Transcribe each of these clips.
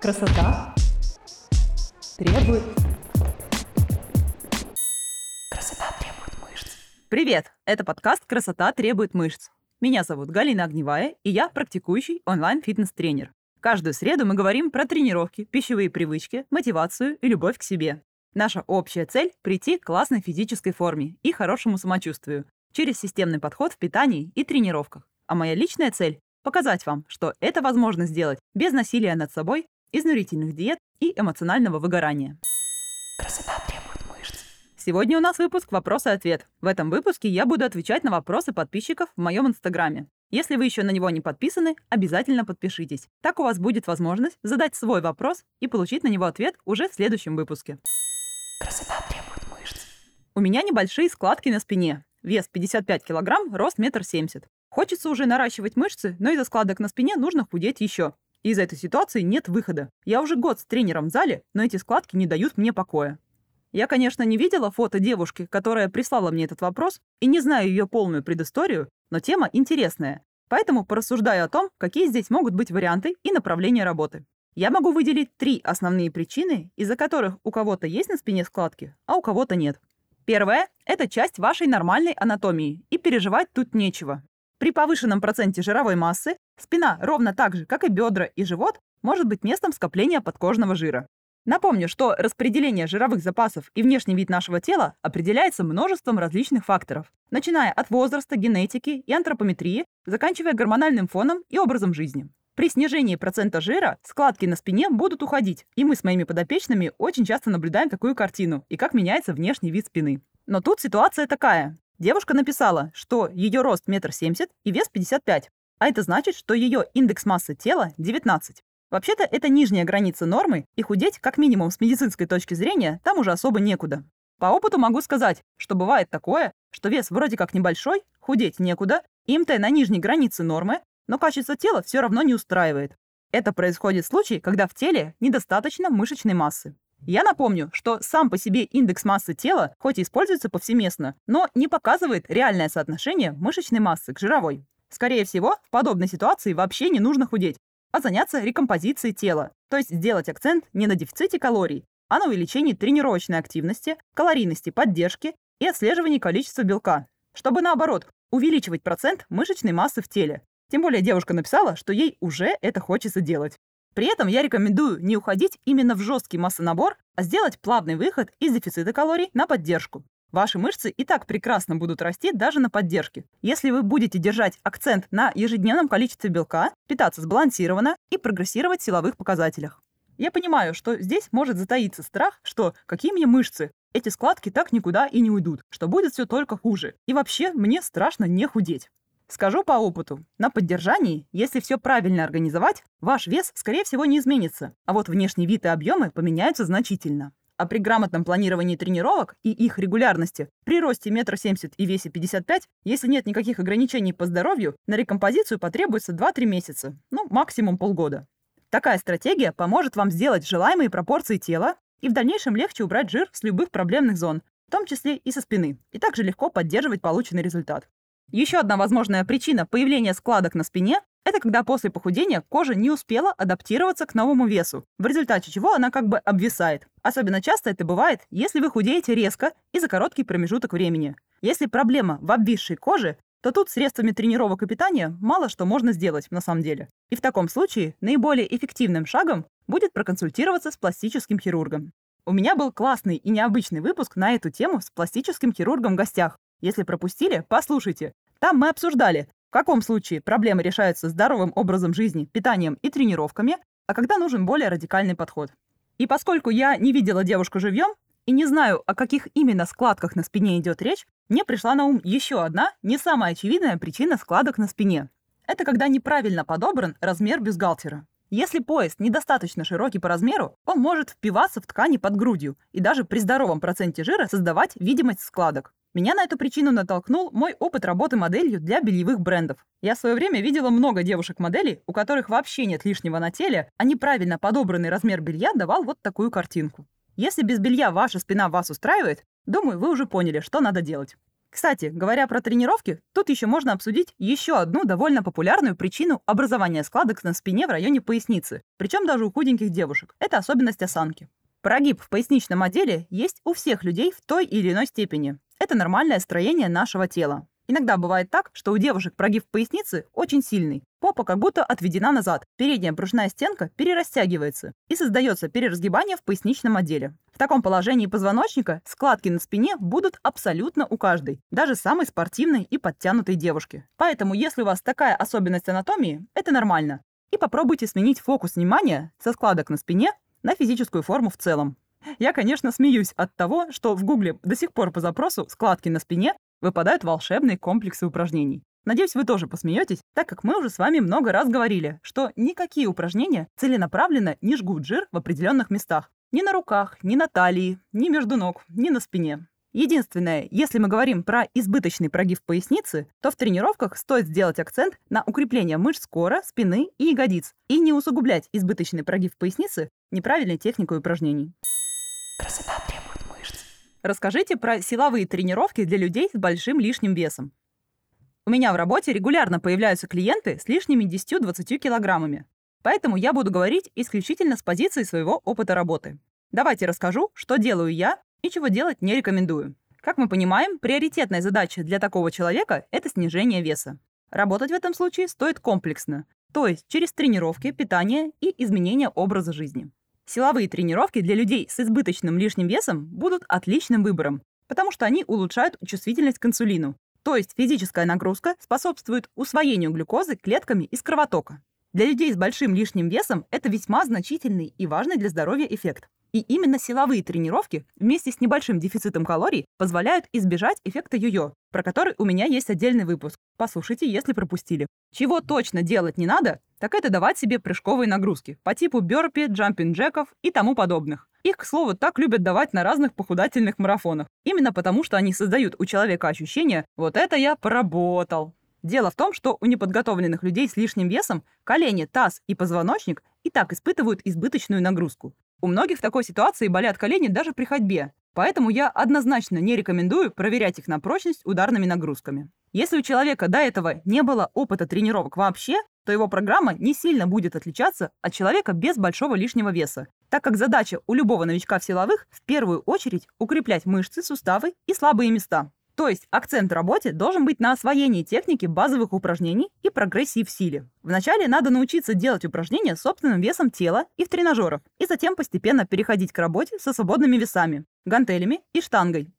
Красота требует... Красота требует мышц. Привет! Это подкаст «Красота требует мышц». Меня зовут Галина Огневая, и я практикующий онлайн-фитнес-тренер. Каждую среду мы говорим про тренировки, пищевые привычки, мотивацию и любовь к себе. Наша общая цель – прийти к классной физической форме и хорошему самочувствию через системный подход в питании и тренировках. А моя личная цель – показать вам, что это возможно сделать без насилия над собой, изнурительных диет и эмоционального выгорания. Красота требует мышц. Сегодня у нас выпуск «Вопрос и ответ». В этом выпуске я буду отвечать на вопросы подписчиков в моем инстаграме. Если вы еще на него не подписаны, обязательно подпишитесь. Так у вас будет возможность задать свой вопрос и получить на него ответ уже в следующем выпуске. Красота требует мышц. У меня небольшие складки на спине. Вес 55 килограмм, рост метр семьдесят. Хочется уже наращивать мышцы, но из-за складок на спине нужно худеть еще. Из этой ситуации нет выхода. Я уже год с тренером в зале, но эти складки не дают мне покоя. Я, конечно, не видела фото девушки, которая прислала мне этот вопрос, и не знаю ее полную предысторию, но тема интересная. Поэтому порассуждаю о том, какие здесь могут быть варианты и направления работы. Я могу выделить три основные причины, из-за которых у кого-то есть на спине складки, а у кого-то нет. Первое – это часть вашей нормальной анатомии, и переживать тут нечего. При повышенном проценте жировой массы спина, ровно так же, как и бедра и живот, может быть местом скопления подкожного жира. Напомню, что распределение жировых запасов и внешний вид нашего тела определяется множеством различных факторов, начиная от возраста, генетики и антропометрии, заканчивая гормональным фоном и образом жизни. При снижении процента жира складки на спине будут уходить, и мы с моими подопечными очень часто наблюдаем такую картину и как меняется внешний вид спины. Но тут ситуация такая. Девушка написала, что ее рост метр семьдесят и вес 55, а это значит, что ее индекс массы тела 19. Вообще-то это нижняя граница нормы, и худеть, как минимум с медицинской точки зрения, там уже особо некуда. По опыту могу сказать, что бывает такое, что вес вроде как небольшой, худеть некуда, МТ на нижней границе нормы, но качество тела все равно не устраивает. Это происходит в случае, когда в теле недостаточно мышечной массы. Я напомню, что сам по себе индекс массы тела хоть и используется повсеместно, но не показывает реальное соотношение мышечной массы к жировой. Скорее всего, в подобной ситуации вообще не нужно худеть, а заняться рекомпозицией тела, то есть сделать акцент не на дефиците калорий, а на увеличении тренировочной активности, калорийности поддержки и отслеживании количества белка, чтобы наоборот увеличивать процент мышечной массы в теле, тем более девушка написала, что ей уже это хочется делать. При этом я рекомендую не уходить именно в жесткий массонабор, а сделать плавный выход из дефицита калорий на поддержку. Ваши мышцы и так прекрасно будут расти даже на поддержке, если вы будете держать акцент на ежедневном количестве белка, питаться сбалансированно и прогрессировать в силовых показателях. Я понимаю, что здесь может затаиться страх, что какие мне мышцы, эти складки так никуда и не уйдут, что будет все только хуже. И вообще мне страшно не худеть. Скажу по опыту, на поддержании, если все правильно организовать, ваш вес, скорее всего, не изменится, а вот внешний вид и объемы поменяются значительно. А при грамотном планировании тренировок и их регулярности, при росте 1,70 м и весе 55, если нет никаких ограничений по здоровью, на рекомпозицию потребуется 2-3 месяца, ну, максимум полгода. Такая стратегия поможет вам сделать желаемые пропорции тела и в дальнейшем легче убрать жир с любых проблемных зон, в том числе и со спины, и также легко поддерживать полученный результат. Еще одна возможная причина появления складок на спине – это когда после похудения кожа не успела адаптироваться к новому весу, в результате чего она как бы обвисает. Особенно часто это бывает, если вы худеете резко и за короткий промежуток времени. Если проблема в обвисшей коже, то тут средствами тренировок и питания мало что можно сделать на самом деле. И в таком случае наиболее эффективным шагом будет проконсультироваться с пластическим хирургом. У меня был классный и необычный выпуск на эту тему с пластическим хирургом в гостях. Если пропустили, послушайте. Там мы обсуждали, в каком случае проблемы решаются здоровым образом жизни, питанием и тренировками, а когда нужен более радикальный подход. И поскольку я не видела девушку живьем и не знаю, о каких именно складках на спине идет речь, мне пришла на ум еще одна, не самая очевидная причина складок на спине. Это когда неправильно подобран размер бюстгальтера. Если пояс недостаточно широкий по размеру, он может впиваться в ткани под грудью и даже при здоровом проценте жира создавать видимость складок. Меня на эту причину натолкнул мой опыт работы моделью для бельевых брендов. Я в свое время видела много девушек-моделей, у которых вообще нет лишнего на теле, а неправильно подобранный размер белья давал вот такую картинку. Если без белья ваша спина вас устраивает, думаю, вы уже поняли, что надо делать. Кстати, говоря про тренировки, тут еще можно обсудить еще одну довольно популярную причину образования складок на спине в районе поясницы, причем даже у худеньких девушек. Это особенность осанки. Прогиб в поясничном отделе есть у всех людей в той или иной степени. Это нормальное строение нашего тела. Иногда бывает так, что у девушек прогиб поясницы очень сильный. Попа как будто отведена назад, передняя брюшная стенка перерастягивается и создается переразгибание в поясничном отделе. В таком положении позвоночника складки на спине будут абсолютно у каждой, даже самой спортивной и подтянутой девушки. Поэтому, если у вас такая особенность анатомии, это нормально. И попробуйте сменить фокус внимания со складок на спине на физическую форму в целом. Я, конечно, смеюсь от того, что в Гугле до сих пор по запросу «складки на спине» выпадают волшебные комплексы упражнений. Надеюсь, вы тоже посмеетесь, так как мы уже с вами много раз говорили, что никакие упражнения целенаправленно не жгут жир в определенных местах. Ни на руках, ни на талии, ни между ног, ни на спине. Единственное, если мы говорим про избыточный прогиб поясницы, то в тренировках стоит сделать акцент на укрепление мышц кора, спины и ягодиц и не усугублять избыточный прогиб поясницы неправильной техникой упражнений. Красота требует мышц. Расскажите про силовые тренировки для людей с большим лишним весом. У меня в работе регулярно появляются клиенты с лишними 10-20 килограммами. Поэтому я буду говорить исключительно с позиции своего опыта работы. Давайте расскажу, что делаю я и чего делать не рекомендую. Как мы понимаем, приоритетная задача для такого человека – это снижение веса. Работать в этом случае стоит комплексно, то есть через тренировки, питание и изменение образа жизни. Силовые тренировки для людей с избыточным лишним весом будут отличным выбором, потому что они улучшают чувствительность к инсулину, то есть физическая нагрузка способствует усвоению глюкозы клетками из кровотока. Для людей с большим лишним весом это весьма значительный и важный для здоровья эффект. И именно силовые тренировки вместе с небольшим дефицитом калорий позволяют избежать эффекта йо-йо, про который у меня есть отдельный выпуск. Послушайте, если пропустили. Чего точно делать не надо, так это давать себе прыжковые нагрузки по типу бёрпи, джампинг-джеков и тому подобных. Их, к слову, так любят давать на разных похудательных марафонах. Именно потому, что они создают у человека ощущение «вот это я поработал». Дело в том, что у неподготовленных людей с лишним весом колени, таз и позвоночник и так испытывают избыточную нагрузку. У многих в такой ситуации болят колени даже при ходьбе, поэтому я однозначно не рекомендую проверять их на прочность ударными нагрузками. Если у человека до этого не было опыта тренировок вообще, то его программа не сильно будет отличаться от человека без большого лишнего веса, так как задача у любого новичка в силовых в первую очередь укреплять мышцы, суставы и слабые места. То есть акцент в работе должен быть на освоении техники базовых упражнений и прогрессии в силе. Вначале надо научиться делать упражнения собственным весом тела и в тренажерах, и затем постепенно переходить к работе со свободными весами, гантелями и штангой.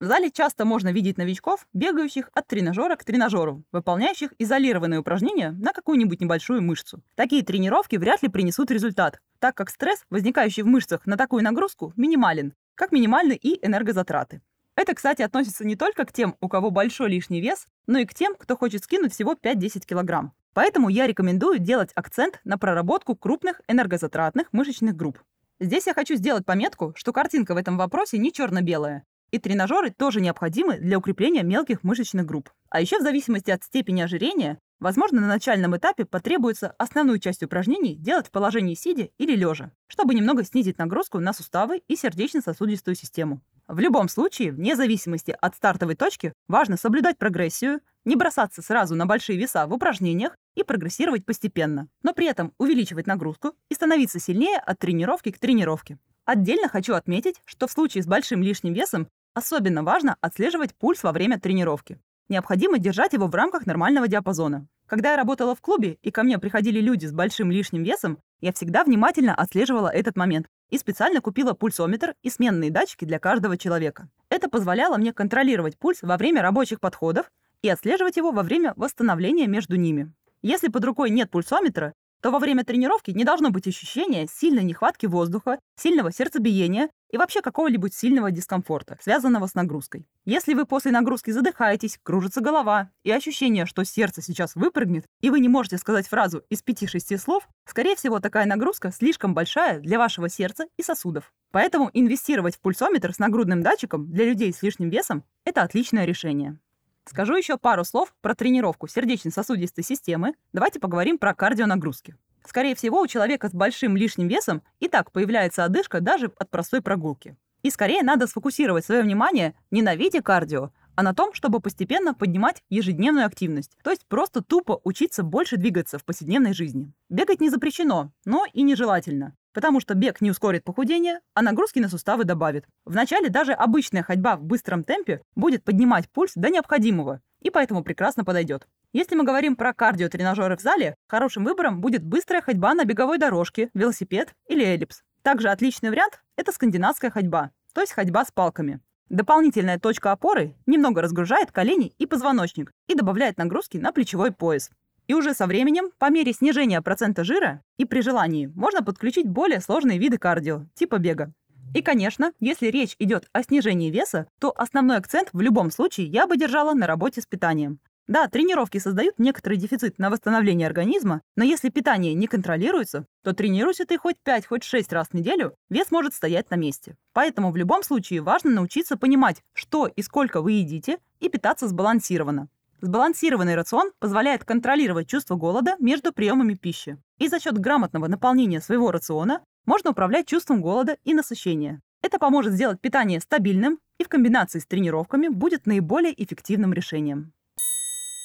В зале часто можно видеть новичков, бегающих от тренажера к тренажеру, выполняющих изолированные упражнения на какую-нибудь небольшую мышцу. Такие тренировки вряд ли принесут результат, так как стресс, возникающий в мышцах на такую нагрузку, минимален, как минимальны и энергозатраты. Это, кстати, относится не только к тем, у кого большой лишний вес, но и к тем, кто хочет скинуть всего 5-10 килограмм. Поэтому я рекомендую делать акцент на проработку крупных энергозатратных мышечных групп. Здесь я хочу сделать пометку, что картинка в этом вопросе не черно-белая. И тренажеры тоже необходимы для укрепления мелких мышечных групп. А еще в зависимости от степени ожирения, возможно, на начальном этапе потребуется основную часть упражнений делать в положении сидя или лежа, чтобы немного снизить нагрузку на суставы и сердечно-сосудистую систему. В любом случае, вне зависимости от стартовой точки, важно соблюдать прогрессию, не бросаться сразу на большие веса в упражнениях и прогрессировать постепенно, но при этом увеличивать нагрузку и становиться сильнее от тренировки к тренировке. Отдельно хочу отметить, что в случае с большим лишним весом особенно важно отслеживать пульс во время тренировки. Необходимо держать его в рамках нормального диапазона. Когда я работала в клубе и ко мне приходили люди с большим лишним весом, я всегда внимательно отслеживала этот момент и специально купила пульсометр и сменные датчики для каждого человека. Это позволяло мне контролировать пульс во время рабочих подходов и отслеживать его во время восстановления между ними. Если под рукой нет пульсометра, то во время тренировки не должно быть ощущения сильной нехватки воздуха, сильного сердцебиения и вообще какого-нибудь сильного дискомфорта, связанного с нагрузкой. Если вы после нагрузки задыхаетесь, кружится голова и ощущение, что сердце сейчас выпрыгнет, и вы не можете сказать фразу из 5-6 слов, скорее всего, такая нагрузка слишком большая для вашего сердца и сосудов. Поэтому инвестировать в пульсометр с нагрудным датчиком для людей с лишним весом – это отличное решение. Скажу еще пару слов про тренировку сердечно-сосудистой системы. Давайте поговорим про кардионагрузки. Скорее всего, у человека с большим лишним весом и так появляется одышка даже от простой прогулки. И скорее надо сфокусировать свое внимание не на виде кардио, а на том, чтобы постепенно поднимать ежедневную активность, то есть просто тупо учиться больше двигаться в повседневной жизни. Бегать не запрещено, но и нежелательно потому что бег не ускорит похудение, а нагрузки на суставы добавит. Вначале даже обычная ходьба в быстром темпе будет поднимать пульс до необходимого, и поэтому прекрасно подойдет. Если мы говорим про кардиотренажеры в зале, хорошим выбором будет быстрая ходьба на беговой дорожке, велосипед или эллипс. Также отличный вариант – это скандинавская ходьба, то есть ходьба с палками. Дополнительная точка опоры немного разгружает колени и позвоночник и добавляет нагрузки на плечевой пояс. И уже со временем, по мере снижения процента жира и при желании, можно подключить более сложные виды кардио, типа бега. И, конечно, если речь идет о снижении веса, то основной акцент в любом случае я бы держала на работе с питанием. Да, тренировки создают некоторый дефицит на восстановление организма, но если питание не контролируется, то тренируйся ты хоть 5, хоть 6 раз в неделю, вес может стоять на месте. Поэтому в любом случае важно научиться понимать, что и сколько вы едите, и питаться сбалансированно. Сбалансированный рацион позволяет контролировать чувство голода между приемами пищи. И за счет грамотного наполнения своего рациона можно управлять чувством голода и насыщения. Это поможет сделать питание стабильным и в комбинации с тренировками будет наиболее эффективным решением.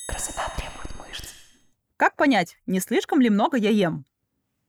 Красота требует мышц. Как понять, не слишком ли много я ем?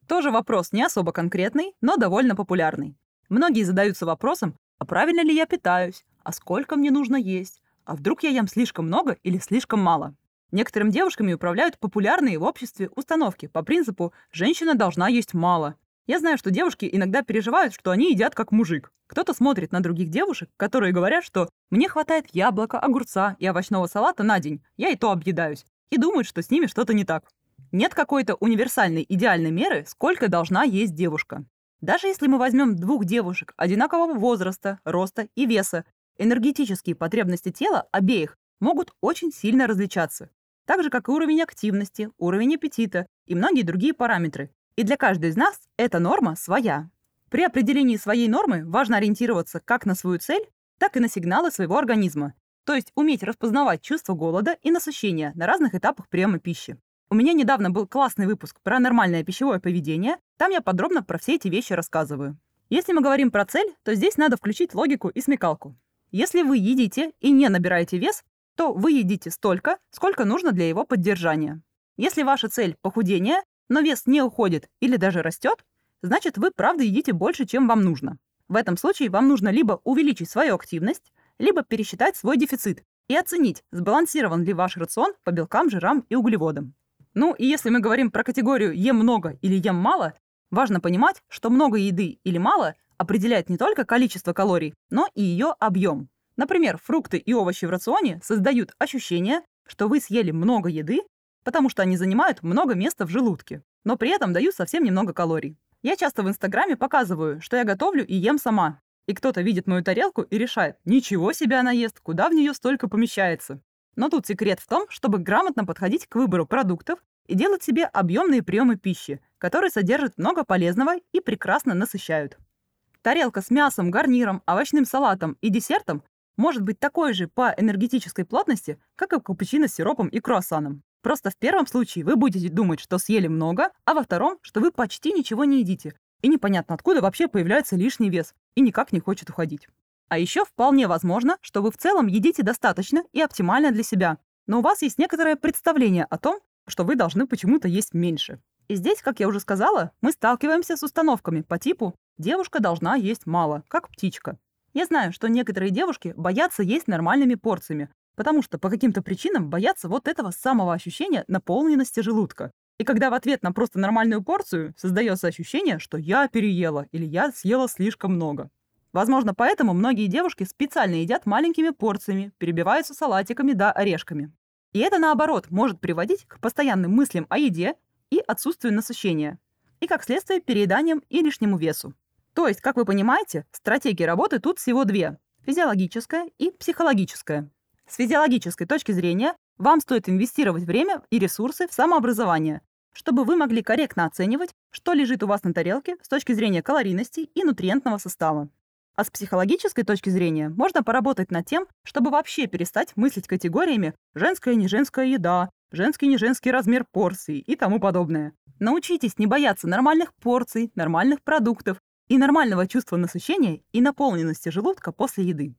Тоже вопрос не особо конкретный, но довольно популярный. Многие задаются вопросом, а правильно ли я питаюсь, а сколько мне нужно есть, а вдруг я ем слишком много или слишком мало. Некоторым девушками управляют популярные в обществе установки по принципу «женщина должна есть мало». Я знаю, что девушки иногда переживают, что они едят как мужик. Кто-то смотрит на других девушек, которые говорят, что «мне хватает яблока, огурца и овощного салата на день, я и то объедаюсь», и думают, что с ними что-то не так. Нет какой-то универсальной идеальной меры, сколько должна есть девушка. Даже если мы возьмем двух девушек одинакового возраста, роста и веса, энергетические потребности тела обеих могут очень сильно различаться. Так же, как и уровень активности, уровень аппетита и многие другие параметры. И для каждой из нас эта норма своя. При определении своей нормы важно ориентироваться как на свою цель, так и на сигналы своего организма, то есть уметь распознавать чувство голода и насыщения на разных этапах приема пищи. У меня недавно был классный выпуск про нормальное пищевое поведение, там я подробно про все эти вещи рассказываю. Если мы говорим про цель, то здесь надо включить логику и смекалку. Если вы едите и не набираете вес, то вы едите столько, сколько нужно для его поддержания. Если ваша цель – похудение, но вес не уходит или даже растет, значит вы правда едите больше, чем вам нужно. В этом случае вам нужно либо увеличить свою активность, либо пересчитать свой дефицит и оценить, сбалансирован ли ваш рацион по белкам, жирам и углеводам. Ну и если мы говорим про категорию «ем много» или «ем мало», важно понимать, что много еды или мало определяет не только количество калорий, но и ее объем. Например, фрукты и овощи в рационе создают ощущение, что вы съели много еды, потому что они занимают много места в желудке, но при этом дают совсем немного калорий. Я часто в Инстаграме показываю, что я готовлю и ем сама. И кто-то видит мою тарелку и решает, ничего себе она ест, куда в нее столько помещается. Но тут секрет в том, чтобы грамотно подходить к выбору продуктов и делать себе объемные приемы пищи, которые содержат много полезного и прекрасно насыщают. Тарелка с мясом, гарниром, овощным салатом и десертом может быть такой же по энергетической плотности, как и капучино с сиропом и круассаном. Просто в первом случае вы будете думать, что съели много, а во втором, что вы почти ничего не едите. И непонятно, откуда вообще появляется лишний вес и никак не хочет уходить. А еще вполне возможно, что вы в целом едите достаточно и оптимально для себя, но у вас есть некоторое представление о том, что вы должны почему-то есть меньше. И здесь, как я уже сказала, мы сталкиваемся с установками по типу «девушка должна есть мало, как птичка». Я знаю, что некоторые девушки боятся есть нормальными порциями, потому что по каким-то причинам боятся вот этого самого ощущения наполненности желудка. И когда в ответ на просто нормальную порцию создается ощущение, что я переела или я съела слишком много. Возможно, поэтому многие девушки специально едят маленькими порциями, перебиваются салатиками да орешками. И это, наоборот, может приводить к постоянным мыслям о еде и отсутствию насыщения, и, как следствие, перееданием и лишнему весу. То есть, как вы понимаете, стратегии работы тут всего две – физиологическая и психологическая. С физиологической точки зрения вам стоит инвестировать время и ресурсы в самообразование, чтобы вы могли корректно оценивать, что лежит у вас на тарелке с точки зрения калорийности и нутриентного состава. А с психологической точки зрения можно поработать над тем, чтобы вообще перестать мыслить категориями «женская не женская еда», «женский не женский размер порций» и тому подобное. Научитесь не бояться нормальных порций, нормальных продуктов и нормального чувства насыщения и наполненности желудка после еды.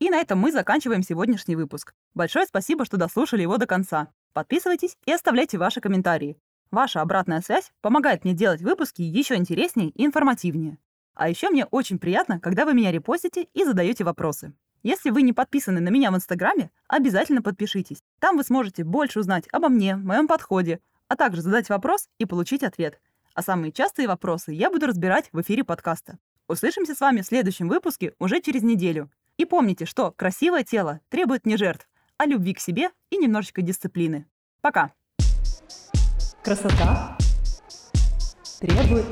И на этом мы заканчиваем сегодняшний выпуск. Большое спасибо, что дослушали его до конца. Подписывайтесь и оставляйте ваши комментарии. Ваша обратная связь помогает мне делать выпуски еще интереснее и информативнее. А еще мне очень приятно, когда вы меня репостите и задаете вопросы. Если вы не подписаны на меня в Инстаграме, обязательно подпишитесь. Там вы сможете больше узнать обо мне, моем подходе, а также задать вопрос и получить ответ. А самые частые вопросы я буду разбирать в эфире подкаста. Услышимся с вами в следующем выпуске уже через неделю. И помните, что красивое тело требует не жертв, а любви к себе и немножечко дисциплины. Пока! Красота требует